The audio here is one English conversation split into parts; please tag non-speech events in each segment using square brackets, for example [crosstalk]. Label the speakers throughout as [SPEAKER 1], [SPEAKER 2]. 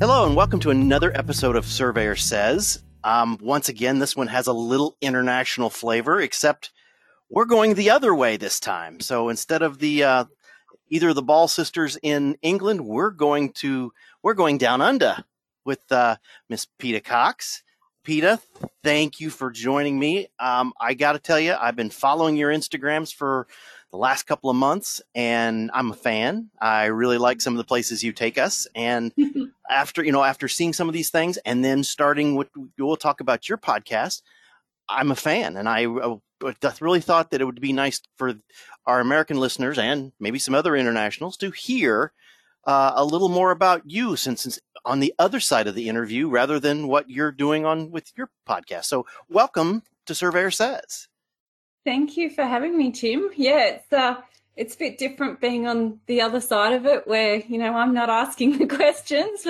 [SPEAKER 1] Hello, and welcome to another episode of Surveyor Says. Um, once again, this one has a little international flavor, except we're going the other way this time. So instead of the uh, either the Ball sisters in England, we're going to we're going down under with uh, Miss Peta Cox. Peta, thank you for joining me. Um, I got to tell you, I've been following your Instagrams for the last couple of months, and I'm a fan. I really like some of the places you take us, and [laughs] after you know, after seeing some of these things, and then starting with, we'll talk about your podcast. I'm a fan, and I uh, really thought that it would be nice for our American listeners and maybe some other internationals to hear uh, a little more about you, since it's on the other side of the interview rather than what you're doing on with your podcast. So, welcome to Surveyor Says.
[SPEAKER 2] Thank you for having me, Tim. Yeah, it's uh, it's a bit different being on the other side of it, where you know I'm not asking the [laughs] questions.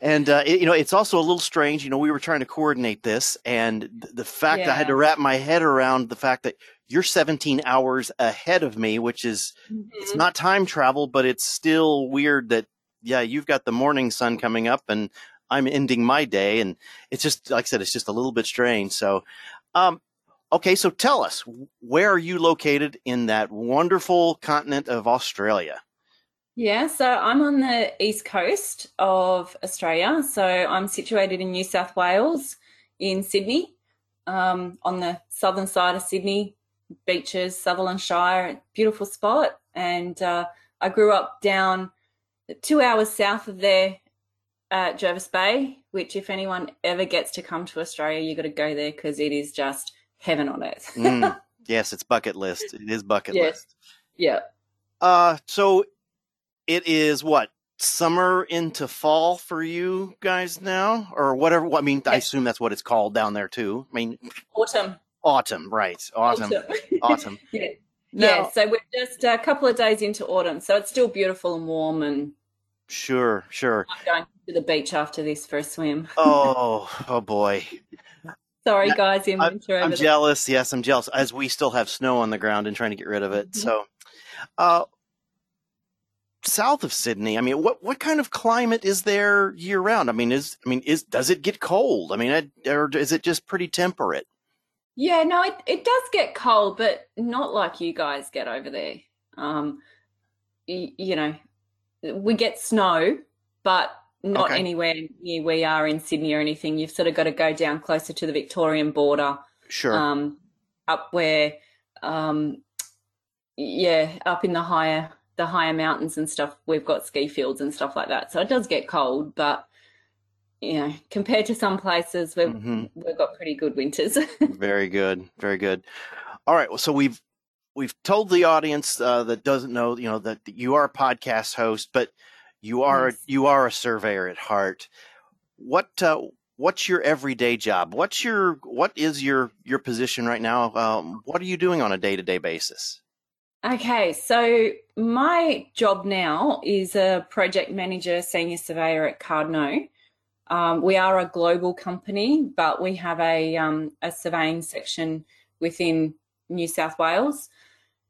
[SPEAKER 1] and uh, it, you know, it's also a little strange. You know, we were trying to coordinate this, and the fact yeah. I had to wrap my head around the fact that you're 17 hours ahead of me, which is mm-hmm. it's not time travel, but it's still weird that yeah, you've got the morning sun coming up, and I'm ending my day, and it's just like I said, it's just a little bit strange. So, um, Okay, so tell us, where are you located in that wonderful continent of Australia?
[SPEAKER 2] Yeah, so I'm on the east coast of Australia. So I'm situated in New South Wales, in Sydney, um, on the southern side of Sydney, beaches, Sutherland Shire, beautiful spot. And uh, I grew up down two hours south of there at Jervis Bay, which, if anyone ever gets to come to Australia, you've got to go there because it is just heaven on earth.
[SPEAKER 1] mm, yes, it's bucket list. It is bucket yes. list.
[SPEAKER 2] Yeah.
[SPEAKER 1] Uh, so it is what summer into fall for you guys now, or whatever. I mean, I assume that's what it's called down there too. I mean,
[SPEAKER 2] autumn.
[SPEAKER 1] Autumn, right? Autumn. Autumn. [laughs] autumn.
[SPEAKER 2] yeah. Now, yeah. So we're just a couple of days into autumn, so it's still beautiful and warm and.
[SPEAKER 1] Sure, sure.
[SPEAKER 2] I'm going to the beach after this for a swim.
[SPEAKER 1] oh, oh boy.
[SPEAKER 2] Sorry, guys, in
[SPEAKER 1] winter. I'm, I'm jealous. Yes, I'm jealous. As we still have snow on the ground and trying to get rid of it. Mm-hmm. So, uh, south of Sydney, I mean, what what kind of climate is there year round? I mean, is I mean, is does it get cold? I mean, or is it just pretty temperate?
[SPEAKER 2] Yeah, no, it it does get cold, but not like you guys get over there. Um, you, you know, we get snow, but not okay. anywhere near we are in Sydney or anything. You've sort of got to go down closer to the Victorian border.
[SPEAKER 1] Sure.
[SPEAKER 2] Um, up where, um, yeah, up in the higher the higher mountains and stuff, we've got ski fields and stuff like that. So it does get cold, but you know, compared to some places, we've mm-hmm. we've got pretty good winters. [laughs]
[SPEAKER 1] very good, very good. All right, well, so we've we've told the audience uh, that doesn't know, you know, that you are a podcast host, but you are yes. you are a surveyor at heart. What uh, what's your everyday job? What's your what is your your position right now? Um, what are you doing on a day to day basis?
[SPEAKER 2] Okay, so my job now is a project manager, senior surveyor at Cardno. Um, we are a global company, but we have a um, a surveying section within New South Wales.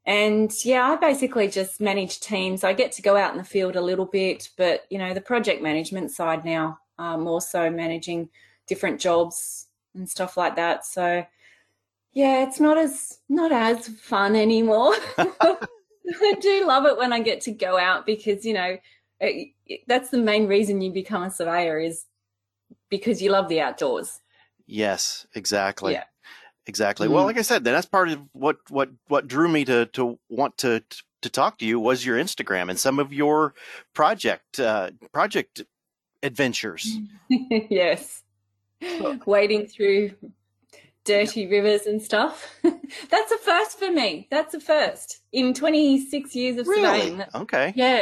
[SPEAKER 2] And yeah, I basically just manage teams. I get to go out in the field a little bit, but you know, the project management side now, um, also managing different jobs and stuff like that. So yeah, it's not as not as fun anymore. [laughs] I do love it when I get to go out because you know it, it, that's the main reason you become a surveyor is because you love the outdoors.
[SPEAKER 1] Yes, exactly. Yeah. Exactly. Mm-hmm. Well, like I said, then that's part of what what what drew me to to want to to talk to you was your Instagram and some of your project uh, project adventures. [laughs]
[SPEAKER 2] yes. Wading through dirty rivers and stuff. [laughs] That's a first for me. That's a first in 26 years of
[SPEAKER 1] Really?
[SPEAKER 2] surveying.
[SPEAKER 1] Okay.
[SPEAKER 2] Yeah.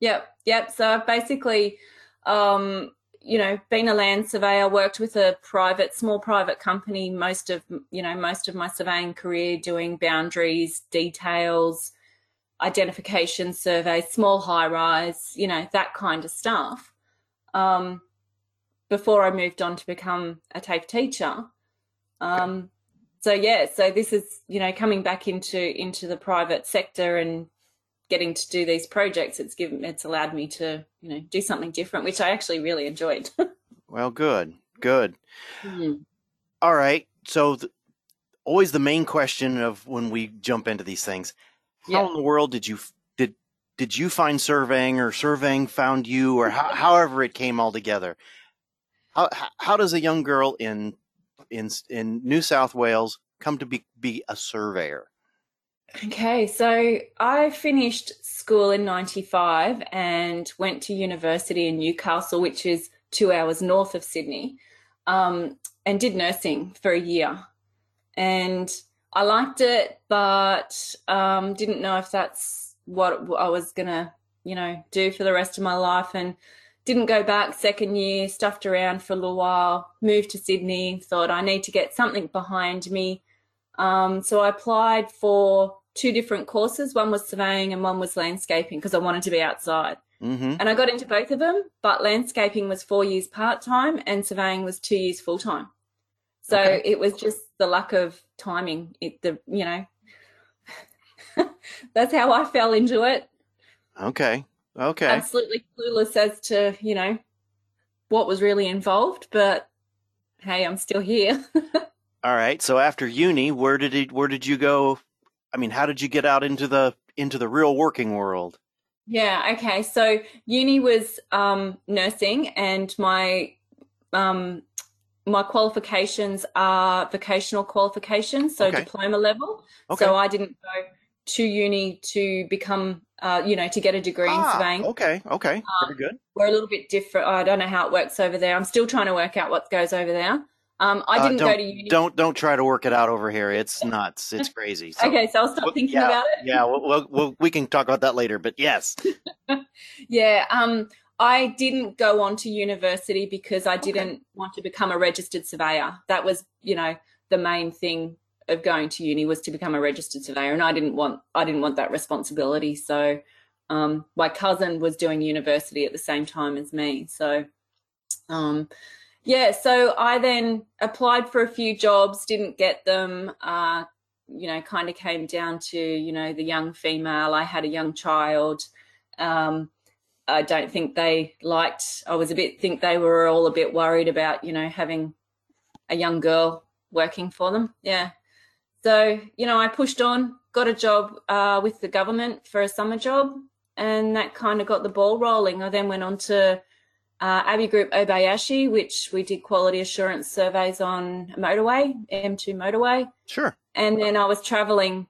[SPEAKER 2] Yep. Yep. So I've basically, um, you know, been a land surveyor, worked with a private, small private company most of, you know, most of my surveying career doing boundaries, details, identification surveys, small high rise, you know, that kind of stuff. Um, before I moved on to become a TAFE teacher. Um, so yeah, so this is, you know, coming back into into the private sector and getting to do these projects, it's given it's allowed me to, you know, do something different, which I actually really enjoyed. [laughs]
[SPEAKER 1] Well, good. Good.
[SPEAKER 2] Mm.
[SPEAKER 1] All right. So, th- always the main question of when we jump into these things: How
[SPEAKER 2] Yeah.
[SPEAKER 1] in the world did you f- did did you find surveying, or surveying found you, or how, however it came all together? How how- how does a young girl in in in New South Wales come to be be a surveyor?
[SPEAKER 2] Okay, so I finished school in 95 and went to university in Newcastle, which is two hours north of Sydney, um, and did nursing for a year. And I liked it, but um, didn't know if that's what I was going to, you know, do for the rest of my life. And didn't go back second year, stuffed around for a little while, moved to Sydney, thought I need to get something behind me. Um, so I applied for two different courses. One was surveying and one was landscaping because I wanted to be outside.
[SPEAKER 1] Mm-hmm.
[SPEAKER 2] And I got into both of them, but landscaping was four years part time and surveying was two years full time. So
[SPEAKER 1] Okay.
[SPEAKER 2] it was just the luck of timing. It the you know [laughs] that's how I fell into it.
[SPEAKER 1] Okay. Okay.
[SPEAKER 2] Absolutely clueless as to, you know, what was really involved, but hey, I'm still here. [laughs]
[SPEAKER 1] All right. So after uni, where did it, where did you go? I mean, how did you get out into the into the real working world?
[SPEAKER 2] Yeah, okay. So uni was um, nursing, and my um, my qualifications are vocational qualifications, so
[SPEAKER 1] Okay.
[SPEAKER 2] diploma level.
[SPEAKER 1] Okay.
[SPEAKER 2] So I didn't go to uni to become, uh, you know, to get a degree in
[SPEAKER 1] Ah,
[SPEAKER 2] surveying.
[SPEAKER 1] okay. Okay. Very good.
[SPEAKER 2] We're a little bit different. I don't know how it works over there. I'm still trying to work out what goes over there. Um, I
[SPEAKER 1] Uh,
[SPEAKER 2] didn't go to uni.
[SPEAKER 1] Don't don't try to work it out over here. It's nuts. It's crazy. So,
[SPEAKER 2] okay, so I'll stop thinking
[SPEAKER 1] yeah,
[SPEAKER 2] about it.
[SPEAKER 1] yeah. We'll, we'll, we'll, we can talk about that later. But yes. [laughs]
[SPEAKER 2] Yeah, um, I didn't go on to university because I didn't want to become a registered surveyor. That was, you know, the main thing of going to uni was to become a registered surveyor, and I didn't want I didn't want that responsibility. So, um, my cousin was doing university at the same time as me. So, um, yeah, so I then applied for a few jobs, didn't get them. Uh, you know, kind of came down to you know the young female. I had a young child. Um, I don't think they liked. I was a bit think they were all a bit worried about you know having a young girl working for them. Yeah. So you know, I pushed on, got a job uh, with the government for a summer job, and that kind of got the ball rolling. I then went on to uh, Abigroup Obayashi, which we did quality assurance surveys on motorway, M2 motorway
[SPEAKER 1] Sure.
[SPEAKER 2] and then I was traveling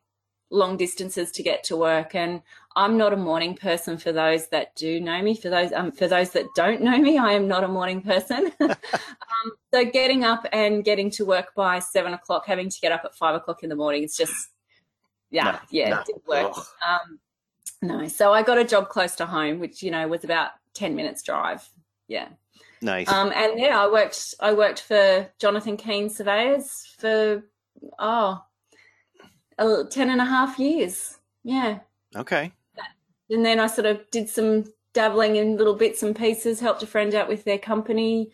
[SPEAKER 2] long distances to get to work. And I'm not a morning person for those that do know me. For those um, for those that don't know me, I am not a morning person. [laughs] um, so getting up and getting to work by seven o'clock, having to get up at five o'clock in the morning, it's just yeah,
[SPEAKER 1] No,
[SPEAKER 2] yeah,
[SPEAKER 1] no.
[SPEAKER 2] it didn't work. Um, no, so I got a job close to home, which you know was about ten minutes drive. Yeah.
[SPEAKER 1] Nice.
[SPEAKER 2] Um, and yeah, I worked. I worked for Jonathan Keane Surveyors for oh, a- ten and a half years. Yeah,
[SPEAKER 1] okay.
[SPEAKER 2] and then I sort of did some dabbling in little bits and pieces. Helped a friend out with their company,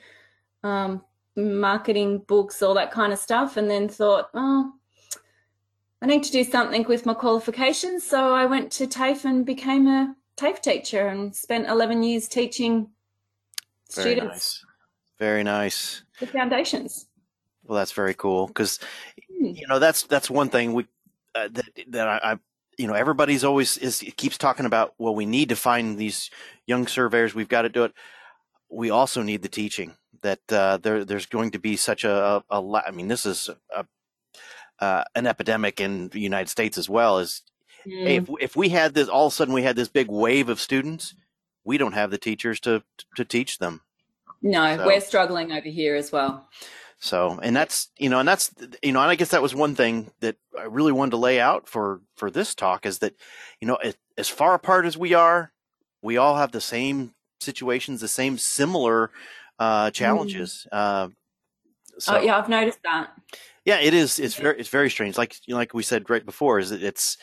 [SPEAKER 2] um, marketing books, all that kind of stuff. And then thought, oh, I need to do something with my qualifications. So I went to TAFE and became a TAFE teacher and spent eleven years teaching
[SPEAKER 1] Very
[SPEAKER 2] students
[SPEAKER 1] nice. Very nice.
[SPEAKER 2] the foundations.
[SPEAKER 1] Well, that's very cool because
[SPEAKER 2] Hmm.
[SPEAKER 1] you know that's that's one thing we uh, that that I, I you know everybody's always is keeps talking about. Well, we need to find these young surveyors. We've got to do it. We also need the teaching. That uh, there there's going to be such a a, la- I mean, this is a, uh, an epidemic in the United States as well. Is hey, if if we had this all of a sudden we had this big wave of students, we don't have the teachers to to teach them.
[SPEAKER 2] No,
[SPEAKER 1] So-
[SPEAKER 2] we're struggling over here as well.
[SPEAKER 1] So, and that's, you know, and that's, you know, and I guess that was one thing that I really wanted to lay out for, for this talk is that, you know, as far apart as we are, we all have the same situations, the same similar uh, challenges. Mm. Uh,
[SPEAKER 2] so, oh, yeah, I've noticed that.
[SPEAKER 1] Yeah, it is. It's very, it's very strange. Like, you know, like we said right before, is that it's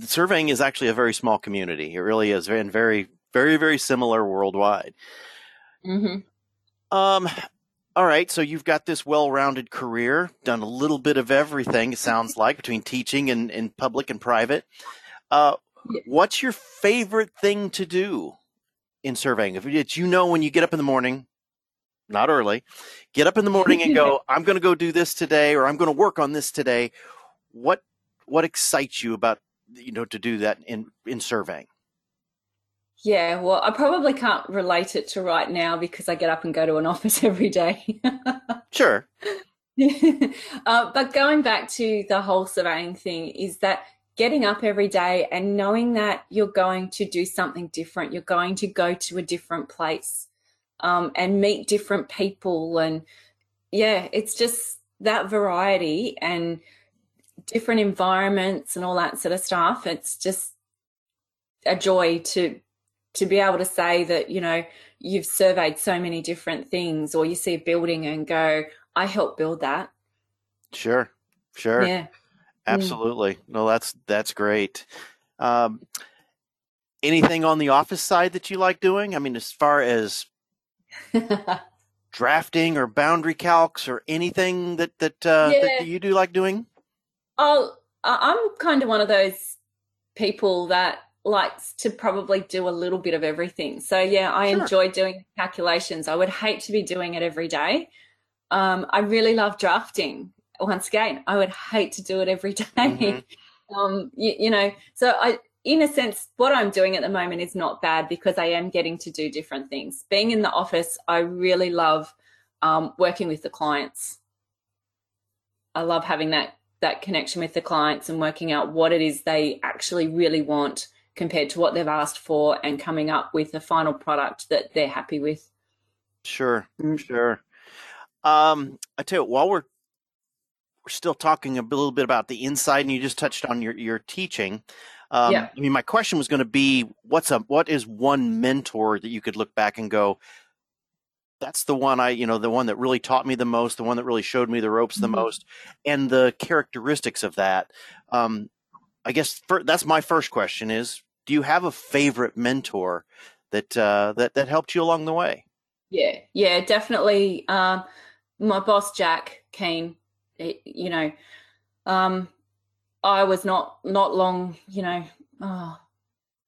[SPEAKER 1] surveying is actually a very small community. It really is, and very, very, very similar worldwide.
[SPEAKER 2] Mm-hmm.
[SPEAKER 1] Um, all right, so you've got this well-rounded career, done a little bit of everything. It sounds [laughs] like between teaching and, and public and private. Uh, what's your favorite thing to do in surveying? If it's you know when you get up in the morning, not early, get up in the morning and go, [laughs] I'm going to go do this today, or I'm going to work on this today. What what excites you about you know to do that in in surveying?
[SPEAKER 2] Yeah, well, I probably can't relate it to right now because I get up and go to an [laughs] office every day.
[SPEAKER 1] sure. [laughs]
[SPEAKER 2] uh, but going back to the whole surveying thing is that getting up every day and knowing that you're going to do something different, you're going to go to a different place um, and meet different people. And yeah, it's just that variety and different environments and all that sort of stuff. It's just a joy to to be able to say that you know you've surveyed so many different things or you see a building and go i helped build that.
[SPEAKER 1] Sure sure.
[SPEAKER 2] Yeah. Mm.
[SPEAKER 1] absolutely. No that's that's great. Um, anything on the office side that you like doing? I mean as far as [laughs] drafting or boundary calcs or anything that that, uh, yeah. that you do like doing?
[SPEAKER 2] Oh i'm kind of one of those people that likes to probably do a little bit of everything. So yeah, I sure. enjoy doing calculations. I would hate to be doing it every day. Um, I really love drafting. Once again, I would hate to do it every [laughs] day. Mm-hmm. um, you, you, know, so I, in a sense, what I'm doing at the moment is not bad because I am getting to do different things. Being in the office, I really love um, working with the clients. I love having that that connection with the clients and working out what it is they actually really want compared to what they've asked for and coming up with a final product that they're happy with.
[SPEAKER 1] Sure, mm. sure. Um, I tell you, while we're we're still talking a little bit about the inside, and you just touched on your your teaching. Um, yeah. I mean, my question was going to be, what's a what is one mentor that you could look back and go, that's the one I, you know, the one that really taught me the most, the one that really showed me the ropes the mm-hmm. most, and the characteristics of that. Um, I guess for, that's my first question: is do you have a favorite mentor that uh, that that helped you along the way?
[SPEAKER 2] Yeah, yeah, definitely. Um, my boss Jack Keen, you know, um, I was not not long, you know, oh,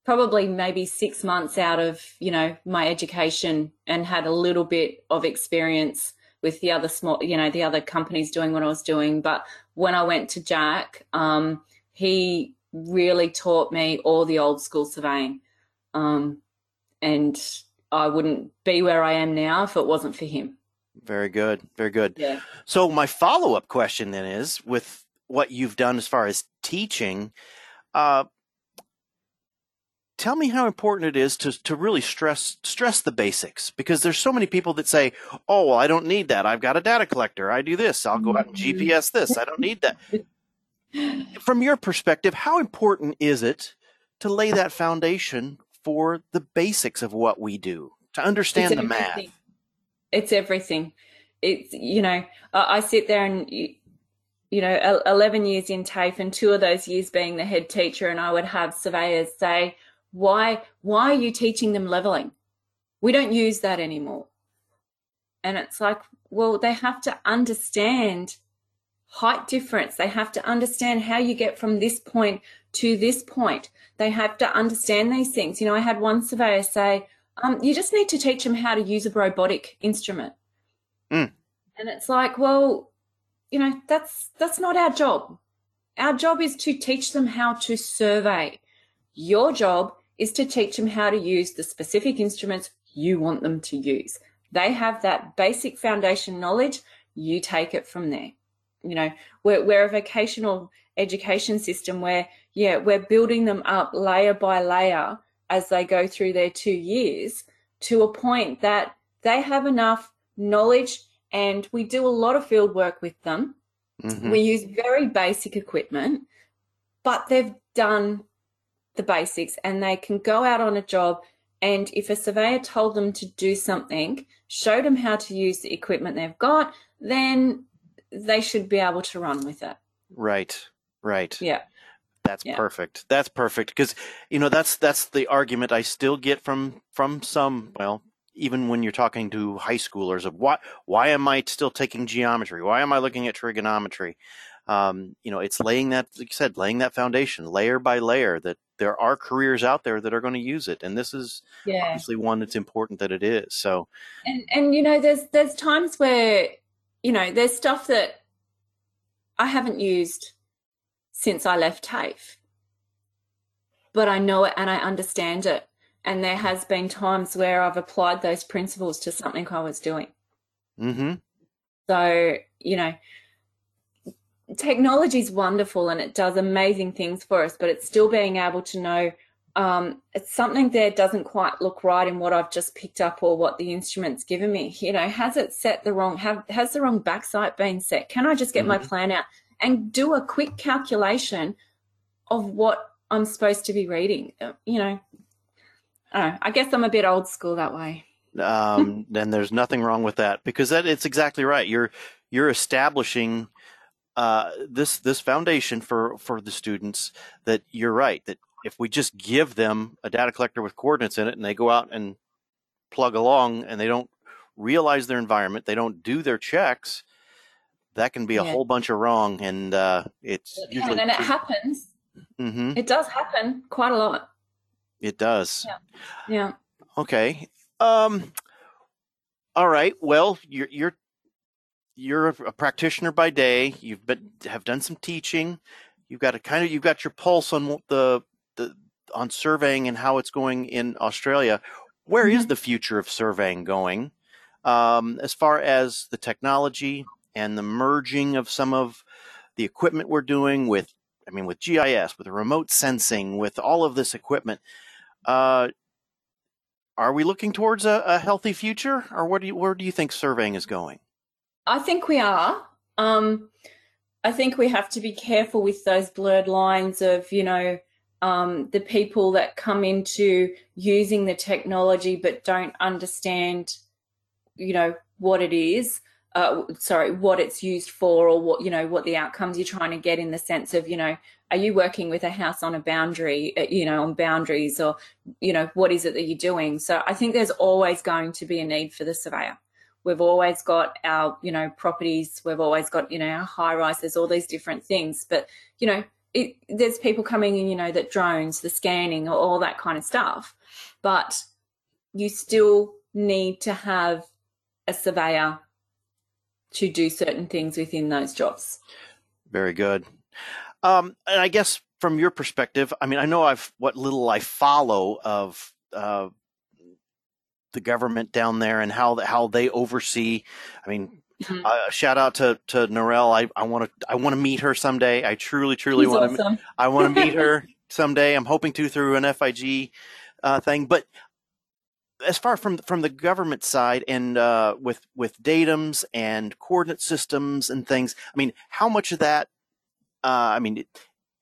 [SPEAKER 2] probably maybe six months out of you know my education and had a little bit of experience with the other small, you know, the other companies doing what I was doing. But when I went to Jack, um, he really taught me all the old school surveying. Um, and I wouldn't be where I am now if it wasn't for him.
[SPEAKER 1] Very good. Very good.
[SPEAKER 2] Yeah.
[SPEAKER 1] So my follow up question then is with what you've done as far as teaching, uh, tell me how important it is to to really stress stress the basics because there's so many people that say, "Oh, well, I don't need that. I've got a data collector. I do this. I'll go out and mm-hmm. GPS this. I don't need that." From your perspective, how important is it to lay that foundation for the basics of what we do, to understand the math?
[SPEAKER 2] It's everything. It's, you know, I sit there and, you know, 11 years in TAFE and two of those years being the head teacher, and I would have surveyors say, why, why are you teaching them leveling? We don't use that anymore. And it's like, well, they have to understand height difference. They have to understand how you get from this point to this point. They have to understand these things. You know, I had one surveyor say, um, you just need to teach them how to use a robotic instrument.
[SPEAKER 1] Mm.
[SPEAKER 2] And it's like, well, you know, that's that's not our job. Our job is to teach them how to survey. Your job is to teach them how to use the specific instruments you want them to use. They have that basic foundation knowledge. You take it from there you know we're, we're a vocational education system where yeah we're building them up layer by layer as they go through their two years to a point that they have enough knowledge and we do a lot of field work with them. Mm-hmm. We use very basic equipment, but they've done the basics and they can go out on a job. And if a surveyor told them to do something, showed them how to use the equipment they've got, then they should be able to run with it.
[SPEAKER 1] Right, right.
[SPEAKER 2] Yeah.
[SPEAKER 1] That's yeah. perfect. That's perfect because you know that's that's the argument I still get from from some well even when you're talking to high schoolers of why why am I still taking geometry? Why am I looking at trigonometry? Um, you know, it's laying that like you said, laying that foundation layer by layer that there are careers out there that are going to use it, and this is yeah. obviously one that's important that it is. So,
[SPEAKER 2] and and you know, there's there's times where you know there's stuff that I haven't used since I left TAFE. But I know it and I understand it. And there has been times where I've applied those principles to something I was doing.
[SPEAKER 1] Mm-hmm.
[SPEAKER 2] So, you know, technology is wonderful and it does amazing things for us, but it's still being able to know um, it's something there doesn't quite look right in what I've just picked up or what the instrument's given me. You know, has it set the wrong, have, has the wrong backsight been set? Can I just get mm-hmm. my plan out? and do a quick calculation of what I'm supposed to be reading. Uh, you know, I, I guess I'm a bit old school that way.
[SPEAKER 1] Um, [laughs] then there's nothing wrong with that because that it's exactly right. You're you're establishing uh, this this foundation for for the students that you're right that if we just give them a data collector with coordinates in it and they go out and plug along and they don't realize their environment, they don't do their checks, that can be a yeah. whole bunch of wrong, and uh, it's
[SPEAKER 2] it usually and it happens. Mm-hmm. It does happen quite a lot.
[SPEAKER 1] It does.
[SPEAKER 2] Yeah. Yeah.
[SPEAKER 1] Okay. Um. All right. Well, you're you're you're a practitioner by day. You've been have done some teaching. You've got a kind of you've got your pulse on the the on surveying and how it's going in Australia. Where mm-hmm. is the future of surveying going? Um, as far as the technology, and the merging of some of the equipment we're doing with, I mean, with GIS, with remote sensing, with all of this equipment. Uh, are we looking towards a, a, healthy future, or what do you, where do you think surveying is going?
[SPEAKER 2] I think we are. Um, I think we have to be careful with those blurred lines of, you know, um, the people that come into using the technology but don't understand, you know, what it is uh, sorry, what it's used for or what, you know, what the outcomes you're trying to get in the sense of, you know, are you working with a house on a boundary, uh, you know, on boundaries or, you know, what is it that you're doing? So I think there's always going to be a need for the surveyor. We've always got our, you know, properties. We've always got, you know, our high rise. There's all these different things, but, you know, it, there's people coming in, you know, that drones, the scanning, or all that kind of stuff. But you still need to have a surveyor to do certain things within those jobs.
[SPEAKER 1] Very good. Um, and I guess from your perspective, I mean, I know I've what little I follow of uh, the government down there and how how they oversee. I mean, mm-hmm. uh, shout out to to Narelle. I I want to I want to meet her someday. I truly truly want to. Awesome. I want to meet her [laughs] someday. I'm hoping to through an FIG uh, thing. But as far from from the government side and uh, with with datums and coordinate systems and things, I mean, how much of that? Uh, I mean, it,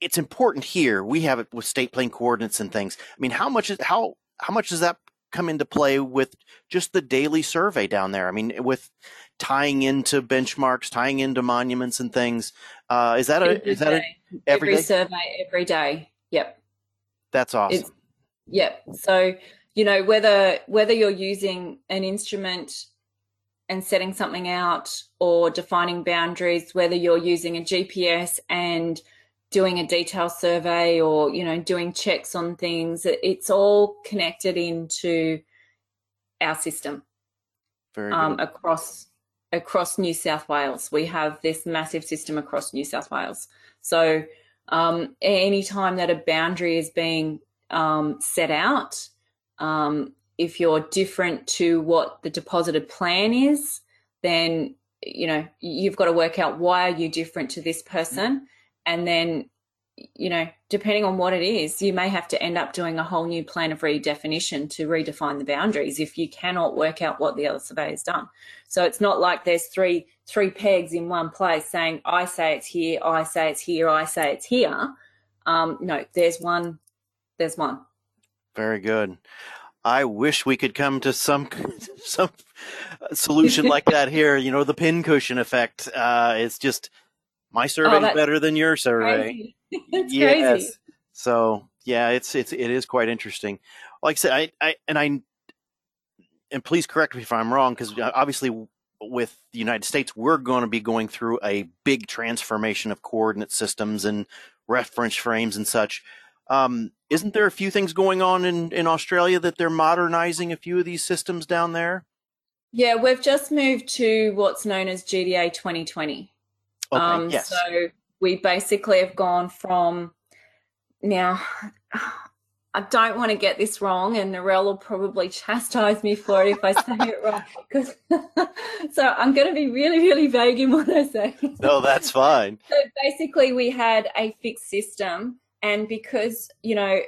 [SPEAKER 1] it's important here. We have it with state plane coordinates and things. I mean, how much is how how much does that come into play with just the daily survey down there? I mean, with tying into benchmarks, tying into monuments and things. Uh, is that a every is that a
[SPEAKER 2] every, every survey every day? Yep.
[SPEAKER 1] That's awesome. It's,
[SPEAKER 2] yep. So you know whether whether you're using an instrument and setting something out or defining boundaries whether you're using a gps and doing a detail survey or you know doing checks on things it's all connected into our system um, across across new south wales. We have this massive system across new south wales. So um, any time that a boundary is being um, set out um, if you're different to what the deposited plan is, then you know you've got to work out why are you different to this person, and then you know, depending on what it is, you may have to end up doing a whole new plan of redefinition to redefine the boundaries if you cannot work out what the other survey surveyor's done. So it's not like there's three three pegs in one place saying I say it's here, I say it's here, I say it's here. Um, no, there's one. There's one.
[SPEAKER 1] Very good. I wish we could come to some [laughs] some solution [laughs] like that here. You know, the pincushion effect. Uh, it's just my survey oh, better than your survey. [laughs]
[SPEAKER 2] It's yes. crazy.
[SPEAKER 1] So yeah, it's it's it is quite interesting. Like I said, I, I and I and please correct me if I'm wrong because obviously with the United States we're going to be going through a big transformation of coordinate systems and reference frames and such. Um, isn't there a few things going on in, in Australia that they're modernizing a few of these systems down there?
[SPEAKER 2] Yeah, we've just moved to what's known as GDA 2020.
[SPEAKER 1] Okay, um, yes.
[SPEAKER 2] So we basically have gone from now. I don't want to get this wrong, and Narelle will probably chastise me for it if I say it wrong. [laughs] So I'm going to be really, really vague in what I say.
[SPEAKER 1] No, that's fine. [laughs]
[SPEAKER 2] so basically, we had a fixed system, and because you know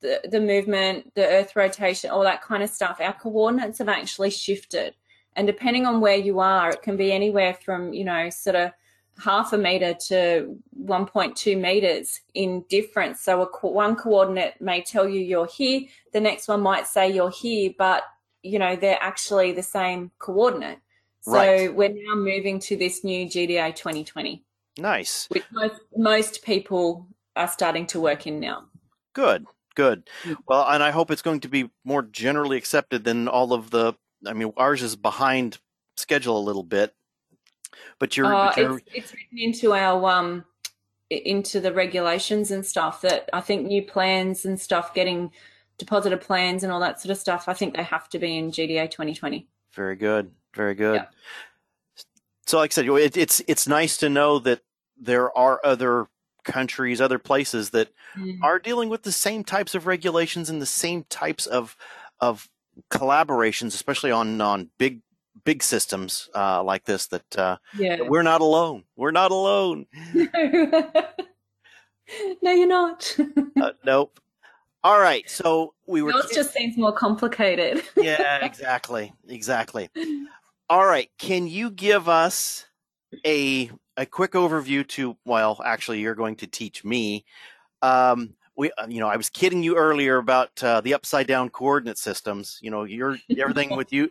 [SPEAKER 2] the the movement, the Earth rotation, all that kind of stuff, our coordinates have actually shifted, and depending on where you are, it can be anywhere from you know sort of half a meter to 1.2 meters in difference. So a co- one coordinate may tell you you're here, the next one might say you're here, but you know they're actually the same coordinate. So right. we're now moving to this new GDA 2020.
[SPEAKER 1] Nice.
[SPEAKER 2] Which most, most people are starting to work in now.
[SPEAKER 1] Good, good. Hmm. Well, and I hope it's going to be more generally accepted than all of the. I mean, ours is behind schedule a little bit, but you're, uh,
[SPEAKER 2] but you're... It's, it's, written into our um into the regulations and stuff that I think new plans and stuff getting deposited plans and all that sort of stuff. I think they have to be in GDA 2020.
[SPEAKER 1] Very good, very good. Yeah. So, like I said, it, it's it's nice to know that there are other countries, other places that mm. are dealing with the same types of regulations and the same types of of collaborations, especially on on big big systems uh, like this that, uh, yeah. that we're not alone. We're not alone. [laughs]
[SPEAKER 2] no, you're not.
[SPEAKER 1] uh, nope. All right. So we were.
[SPEAKER 2] It just seems more complicated.
[SPEAKER 1] yeah, exactly. Exactly. All right. Can you give us a a quick overview to? Well, actually, you're going to teach me. Um, we, uh, you know, I was kidding you earlier about uh, the upside down coordinate systems. You know, you're everything with you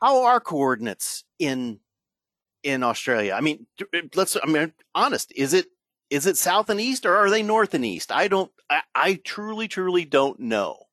[SPEAKER 1] how are coordinates in in Australia? I mean, let's. I mean, honest. Is it is it south and east, or are they north and east? I don't. I, I truly, truly don't know.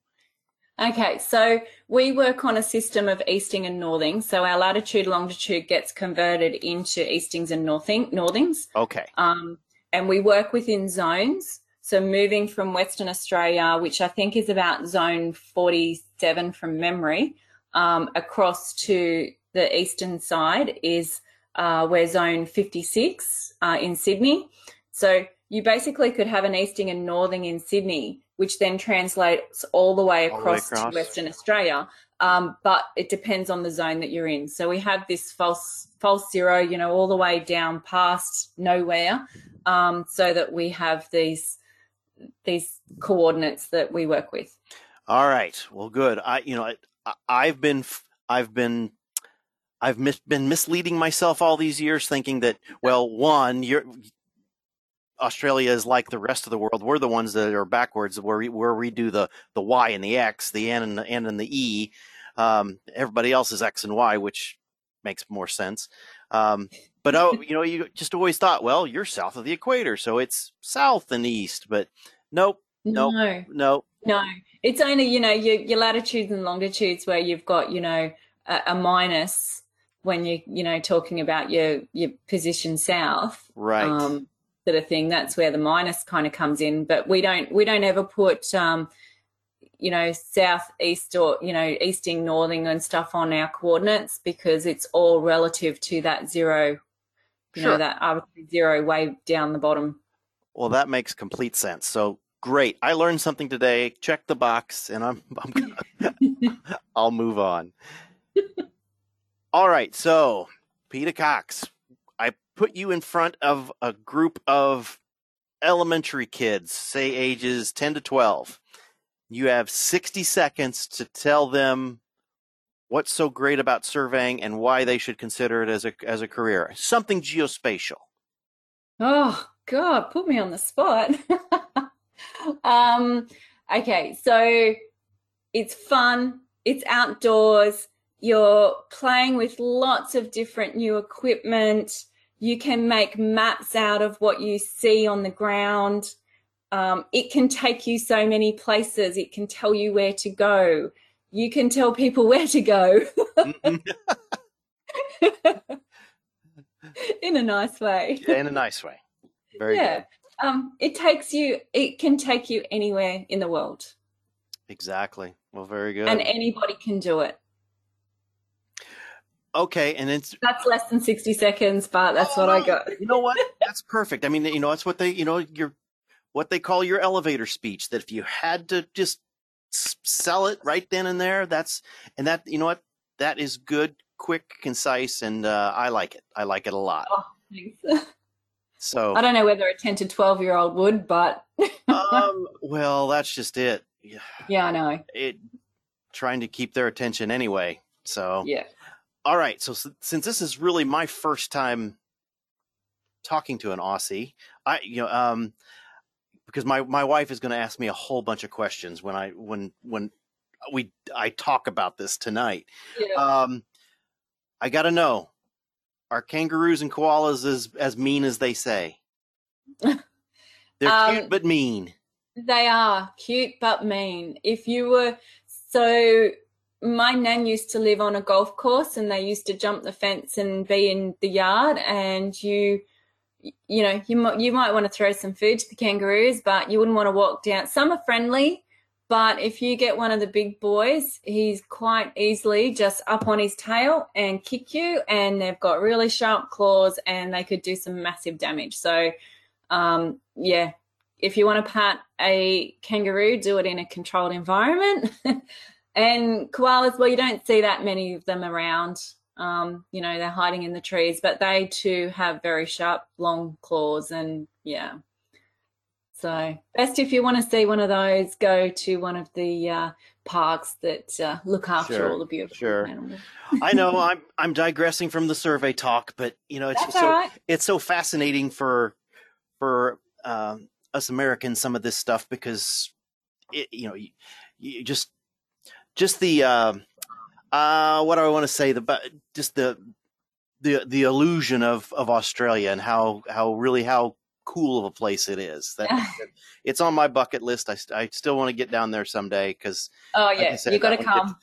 [SPEAKER 2] Okay, so we work on a system of easting and northing. So our latitude, longitude gets converted into eastings and northing, northings.
[SPEAKER 1] Okay.
[SPEAKER 2] Um, and we work within zones. So moving from Western Australia, which I think is about zone 47 from memory, um, across to the eastern side is uh, we're zone 56 uh, in Sydney. So you basically could have an easting and northing in Sydney, which then translates all the way across, the way across. to Western Australia. Um, but it depends on the zone that you're in. So we have this false false zero, you know, all the way down past nowhere, um, so that we have these these coordinates that we work with.
[SPEAKER 1] All right. Well, good. I, you know, I've been I've been I've mis- been misleading myself all these years, thinking that well, one, you're Australia is like the rest of the world. We're the ones that are backwards, where we, where we do the the Y and the X, the N and the N and the E. Um, everybody else is X and Y, which makes more sense. Um, but oh, [laughs] you know, you just always thought, well, you're south of the equator, so it's south and east. But nope, nope, no, nope.
[SPEAKER 2] No, it's only you know your, your latitudes and longitudes where you've got you know a, a, minus when you you know talking about your your position south,
[SPEAKER 1] right? Um,
[SPEAKER 2] sort of thing. That's where the minus kind of comes in. But we don't we don't ever put um, you know south east or you know easting northing and stuff on our coordinates because it's all relative to that zero you sure. know that arbitrary zero way down the bottom
[SPEAKER 1] well that makes complete sense so great. I learned something today. Check the box, and I'm, [laughs] I'm gonna, [laughs] I'll move on. All right, so Peta Cox, I put you in front of a group of elementary kids, say ages 10 to 12. You have 60 seconds to tell them what's so great about surveying and why they should consider it as a as a career. Something geospatial.
[SPEAKER 2] Oh God, put me on the spot. [laughs] [laughs] um, okay, so it's fun. It's outdoors. You're playing with lots of different new equipment. You can make maps out of what you see on the ground. Um, it can take you so many places. It can tell you where to go. You can tell people [laughs] where to go. [laughs] in a nice way.
[SPEAKER 1] Yeah, in a nice way. Very yeah. Good.
[SPEAKER 2] Um, it takes you. It can take you anywhere in the world.
[SPEAKER 1] Exactly. Well, very good.
[SPEAKER 2] And anybody can do it.
[SPEAKER 1] Okay, and it's
[SPEAKER 2] that's less than sixty seconds, but that's oh, what I got.
[SPEAKER 1] you know what? That's perfect. I mean, you know, that's what they, you know, your what they call your elevator speech. That if you had to just sell it right then and there, that's and that you know what that is good, quick, concise, and uh, I like it. I like it a lot. Oh, thanks. [laughs] So
[SPEAKER 2] I don't know whether a ten to twelve year old would, but [laughs]
[SPEAKER 1] um, well, that's just it.
[SPEAKER 2] Yeah, yeah, I know.
[SPEAKER 1] It trying to keep their attention anyway. So
[SPEAKER 2] yeah.
[SPEAKER 1] All right. So since this is really my first time talking to an Aussie, I you know um because my my wife is going to ask me a whole bunch of questions when I when when we I talk about this tonight. Yeah. Um, I got to know are kangaroos and koalas as as mean as they say? [laughs] They're um, cute but mean.
[SPEAKER 2] They are cute but mean. If you were so my nan used to live on a golf course and they used to jump the fence and be in the yard and you you know you might you might want to throw some food to the kangaroos but you wouldn't want to walk down some are friendly but if you get one of the big boys he's quite easily just up on his tail and kick you and they've got really sharp claws and they could do some massive damage so um, yeah if you want to pat a kangaroo do it in a controlled environment [laughs] And koalas, well, you don't see that many of them around. Um, you know, they're hiding in the trees, but they too have very sharp, long claws. And yeah. So, best if you want to see one of those, go to one of the uh, parks that uh, look after sure, all the beautiful sure. animals.
[SPEAKER 1] I know [laughs] I'm I'm digressing from the survey talk, but you know it's
[SPEAKER 2] That's
[SPEAKER 1] so
[SPEAKER 2] right.
[SPEAKER 1] it's so fascinating for for um, us Americans some of this stuff because it, you know you, you just just the uh, uh, what do I want to say? The just the the the illusion of of Australia and how how really how cool of a place it is. That [laughs] it's on my bucket list. I I still want to get down there someday because
[SPEAKER 2] oh yeah, like said, you got to come
[SPEAKER 1] get,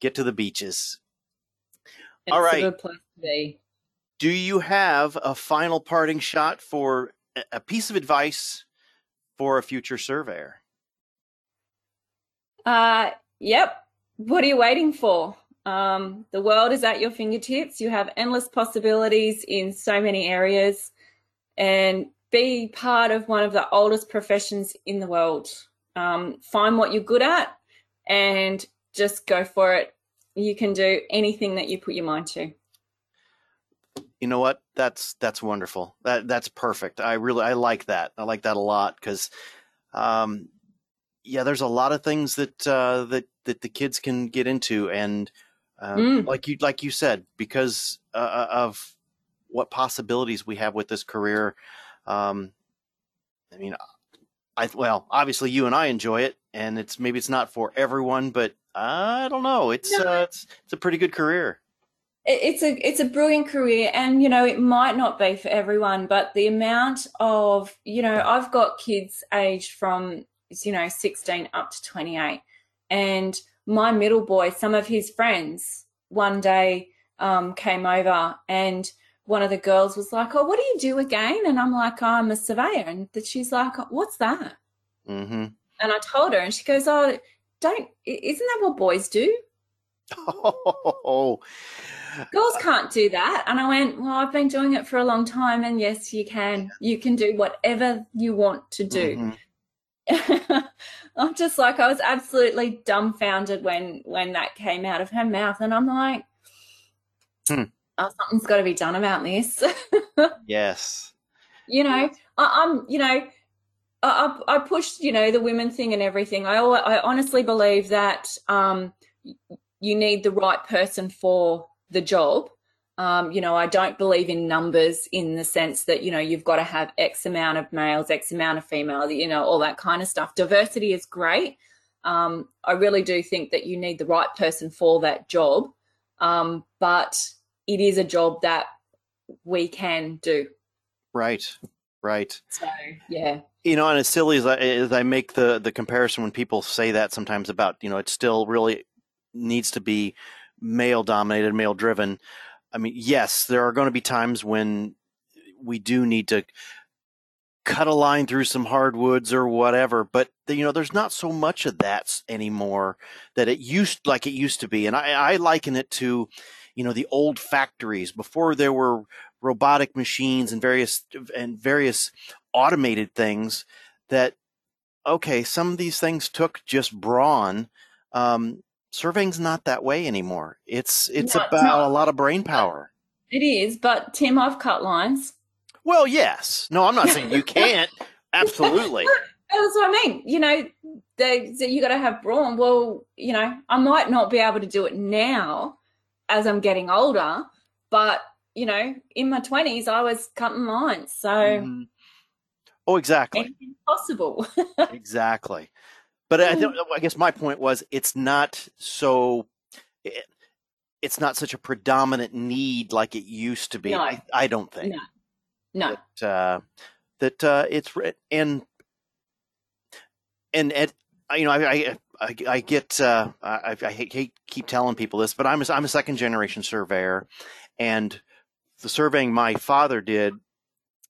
[SPEAKER 1] get, to the beaches.
[SPEAKER 2] It's All right, a good place to be.
[SPEAKER 1] Do you have a final parting shot for a piece of advice for a future surveyor?
[SPEAKER 2] Uh, yep what are you waiting for? Um, the world is at your fingertips. You have endless possibilities in so many areas, and be part of one of the oldest professions in the world. Um, find what you're good at and just go for it. You can do anything that you put your mind to.
[SPEAKER 1] You know what? That's that's wonderful. That that's perfect. I really I like that. I like that a lot because um, yeah, there's a lot of things that uh, that that the kids can get into, and uh, mm. like you like you said, because uh, uh, of what possibilities we have with this career. Um, I mean, I well, obviously you and I enjoy it, and it's maybe it's not for everyone, but I don't know. It's no. uh, it's it's a pretty good career.
[SPEAKER 2] It's a it's a brilliant career, and you know it might not be for everyone, but the amount of you know I've got kids aged from you know, 16 up to 28. And my middle boy, some of his friends one day um, came over and one of the girls was like, Oh, what do you do again? And I'm like, oh, I'm a surveyor. And she's like, What's that?
[SPEAKER 1] Mm-hmm.
[SPEAKER 2] And I told her, and she goes, Oh, don't, isn't that what boys do?
[SPEAKER 1] Oh,
[SPEAKER 2] girls can't do that. And I went, Well, I've been doing it for a long time. And yes, you can. You can do whatever you want to do. Mm-hmm. [laughs] I'm just like I was absolutely dumbfounded when when that came out of her mouth, and I'm like, hmm. Oh, something's got to be done about this. [laughs]
[SPEAKER 1] yes.
[SPEAKER 2] You know, I, I'm. You know, I, I pushed, you know, the women thing and everything. I, I honestly believe that um, you need the right person for the job. Um, you know, I don't believe in numbers in the sense that, you know, you've got to have X amount of males, X amount of females, you know, all that kind of stuff. Diversity is great. Um, I really do think that you need the right person for that job. Um, but it is a job that we can do.
[SPEAKER 1] Right, right.
[SPEAKER 2] So, yeah.
[SPEAKER 1] You know, and as silly as I, as I make the, the comparison when people say that sometimes about, you know, it still really needs to be male dominated, male driven. I mean, yes, there are going to be times when we do need to cut a line through some hardwoods or whatever, but you know, there's not so much of that anymore that it used like it used to be. And I, I liken it to, you know, the old factories before there were robotic machines and various and various automated things that okay, some of these things took just brawn. Um, surveying's not that way anymore. It's it's no, about a lot of brain power.
[SPEAKER 2] It is, but Tim, I've cut lines.
[SPEAKER 1] Well, yes. No, I'm not saying you [laughs] can't. Absolutely.
[SPEAKER 2] That's what I mean. You know, they, you got to have brawn. Well, you know, I might not be able to do it now as I'm getting older, but you know, in my twenties, I was cutting lines. So, mm.
[SPEAKER 1] oh, exactly,
[SPEAKER 2] impossible. [laughs]
[SPEAKER 1] exactly. But I, th- I guess my point was, it's not so. It, it's not such a predominant need like it used to be. No. I, I don't think.
[SPEAKER 2] No. No.
[SPEAKER 1] That, uh, that uh, it's and and and you know I I, I get uh, I, I hate keep telling people this, but I'm a, I'm a second generation surveyor, and the surveying my father did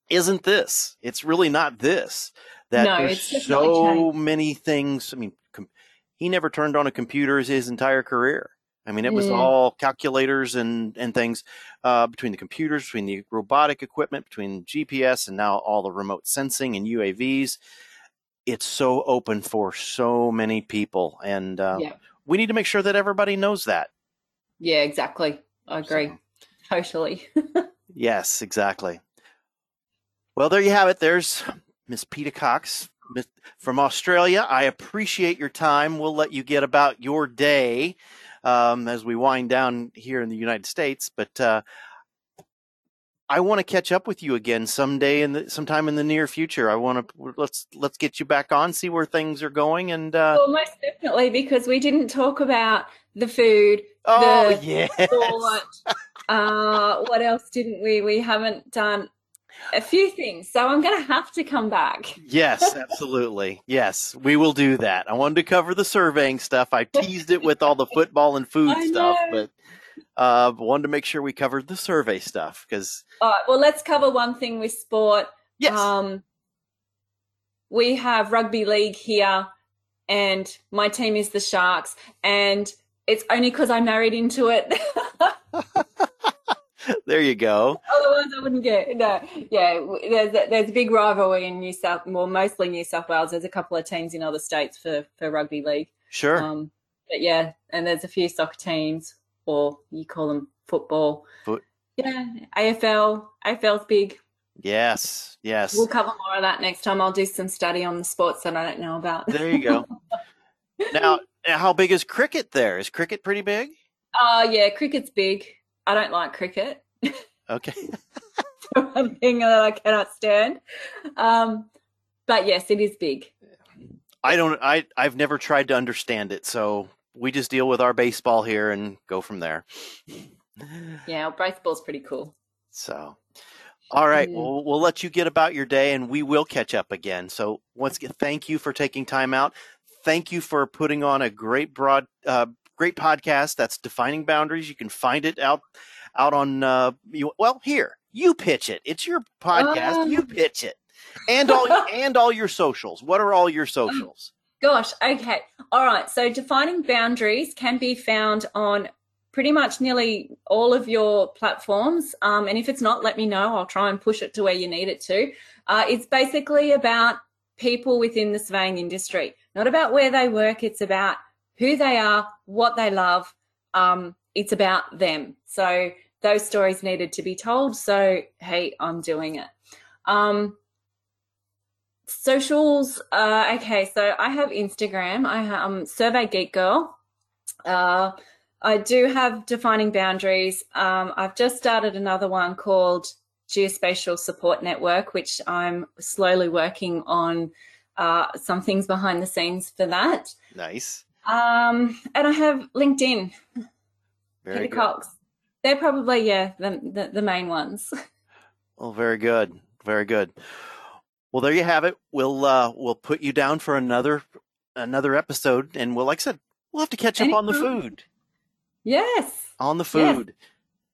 [SPEAKER 1] isn't this. It's really not this. That no, there's so many things. I mean, com- he never turned on a computer his entire career. I mean, it was mm. all calculators and and things uh, between the computers, between the robotic equipment, between GPS, and now all the remote sensing and UAVs. It's so open for so many people, and uh, yeah. we need to make sure that everybody knows that.
[SPEAKER 2] Yeah, exactly. I agree. So, totally. [laughs]
[SPEAKER 1] yes, exactly. Well, there you have it. There's Miss Peta Cox from Australia. I appreciate your time. We'll let you get about your day um, as we wind down here in the United States. But uh, I want to catch up with you again someday in the, sometime in the near future. I want to let's let's get you back on, see where things are going, and uh,
[SPEAKER 2] well, most definitely because we didn't talk about the food.
[SPEAKER 1] Oh
[SPEAKER 2] the
[SPEAKER 1] yeah. [laughs]
[SPEAKER 2] uh, what else didn't we? We haven't done a few things. So I'm going to have to come back.
[SPEAKER 1] Yes, absolutely. yes, we will do that. I wanted to cover the surveying stuff. I teased it with all the football and food [laughs] stuff, but uh, wanted to make sure we covered the survey stuff because.
[SPEAKER 2] All right. Well, let's cover one thing with sport.
[SPEAKER 1] Yes. Um,
[SPEAKER 2] we have rugby league here, and my team is the Sharks, and it's only because I married into it. [laughs]
[SPEAKER 1] there you go.
[SPEAKER 2] Otherwise, I wouldn't get no. Yeah, there's a, there's a big rivalry in New South, well, mostly New South Wales. There's a couple of teams in other states for for rugby league.
[SPEAKER 1] Sure. Um,
[SPEAKER 2] but yeah, and there's a few soccer teams, or you call them football.
[SPEAKER 1] Foot.
[SPEAKER 2] Yeah, AFL. AFL's big.
[SPEAKER 1] Yes, yes.
[SPEAKER 2] We'll cover more of that next time. I'll do some study on the sports that I don't know about.
[SPEAKER 1] There you go. [laughs] now, how big is cricket there? Is cricket pretty big?
[SPEAKER 2] Uh yeah, cricket's big. I don't like cricket.
[SPEAKER 1] Okay. [laughs]
[SPEAKER 2] one thing that I cannot stand. Um, but yes, it is big.
[SPEAKER 1] I don't. I I've never tried to understand it, so we just deal with our baseball here and go from there.
[SPEAKER 2] Yeah, baseball's pretty cool.
[SPEAKER 1] So, all right, mm. well, we'll let you get about your day, and we will catch up again. So, once again, thank you for taking time out. Thank you for putting on a great broad, uh, great podcast. That's defining boundaries. You can find it out out on uh, you, well here you pitch it. It's your podcast. you pitch it, and all and all your socials. What are all your socials?
[SPEAKER 2] Gosh, okay, all right. So defining boundaries can be found on pretty much nearly all of your platforms. Um, and if it's not, let me know. I'll try and push it to where you need it to. Uh, it's basically about people within the surveying industry, not about where they work. It's about who they are, what they love, um, it's about them. So those stories needed to be told. So, hey, I'm doing it. Um, socials. Uh, okay, so I have Instagram. I um, Survey Geek Girl. Uh, I do have defining boundaries. Um, I've just started another one called Geospatial Support Network, which I'm slowly working on uh, some things behind the scenes for that.
[SPEAKER 1] Nice.
[SPEAKER 2] Um, and I have LinkedIn.
[SPEAKER 1] Very
[SPEAKER 2] Peta
[SPEAKER 1] good.
[SPEAKER 2] Cox. They're probably yeah the, the the main ones. [laughs]
[SPEAKER 1] Well, very good. Very good. Well, there you have it. We'll uh, we'll put you down for another another episode, and we'll, like I said, we'll have to catch up on the food.
[SPEAKER 2] yes,
[SPEAKER 1] On the
[SPEAKER 2] Yes.
[SPEAKER 1] food.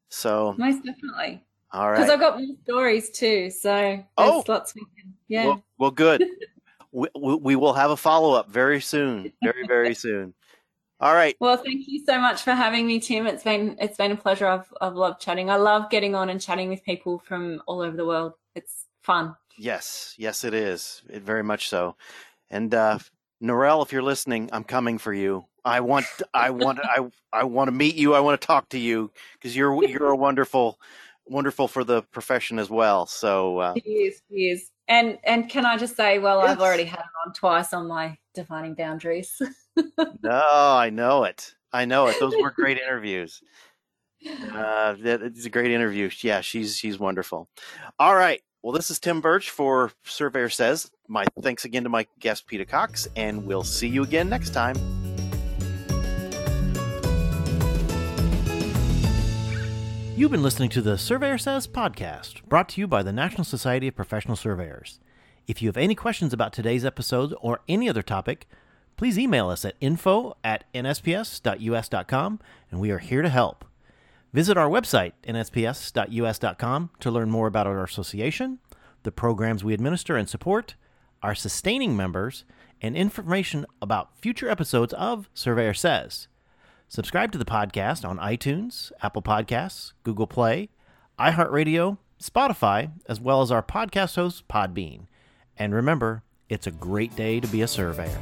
[SPEAKER 1] So,
[SPEAKER 2] most definitely.
[SPEAKER 1] All right, Because.
[SPEAKER 2] I've got more stories too. So
[SPEAKER 1] Oh.
[SPEAKER 2] lots we can. Yeah.
[SPEAKER 1] Well, well, good. [laughs] we, we, we will have a follow up very soon. Very, very [laughs] soon. All right.
[SPEAKER 2] Well, thank you so much for having me, Tim. It's been it's been a pleasure. I've I've loved chatting. I love getting on and chatting with people from all over the world. It's fun.
[SPEAKER 1] Yes, yes, it is. It very much so. And uh, Norel, if you're listening, I'm coming for you. I want, I want, I, I want to meet you. I want to talk to you because you're, [laughs] you're a wonderful, wonderful for the profession as well. So, uh,
[SPEAKER 2] He is, he is. And and can I just say, well,
[SPEAKER 1] Yes.
[SPEAKER 2] I've already had it on twice on my defining boundaries. [laughs]
[SPEAKER 1] no, I know it. I know it. Those were great interviews. [laughs] Uh, that, it's a great interview. Yeah, she's she's wonderful. All right. Well, this is Tim Birch for Surveyor Says. My thanks again to my guest Peta Cox, and we'll see you again next time. You've been listening to the Surveyor Says podcast, brought to you by the National Society of Professional Surveyors. If you have any questions about today's episode or any other topic, please email us at info at nsps.us.com, and we are here to help. Visit our website, nsps.us.com, to learn more about our association, the programs we administer and support, our sustaining members, and information about future episodes of Surveyor Says. Subscribe to the podcast on iTunes, Apple Podcasts, Google Play, iHeartRadio, Spotify, as well as our podcast host, Podbean. And remember, it's a great day to be a surveyor.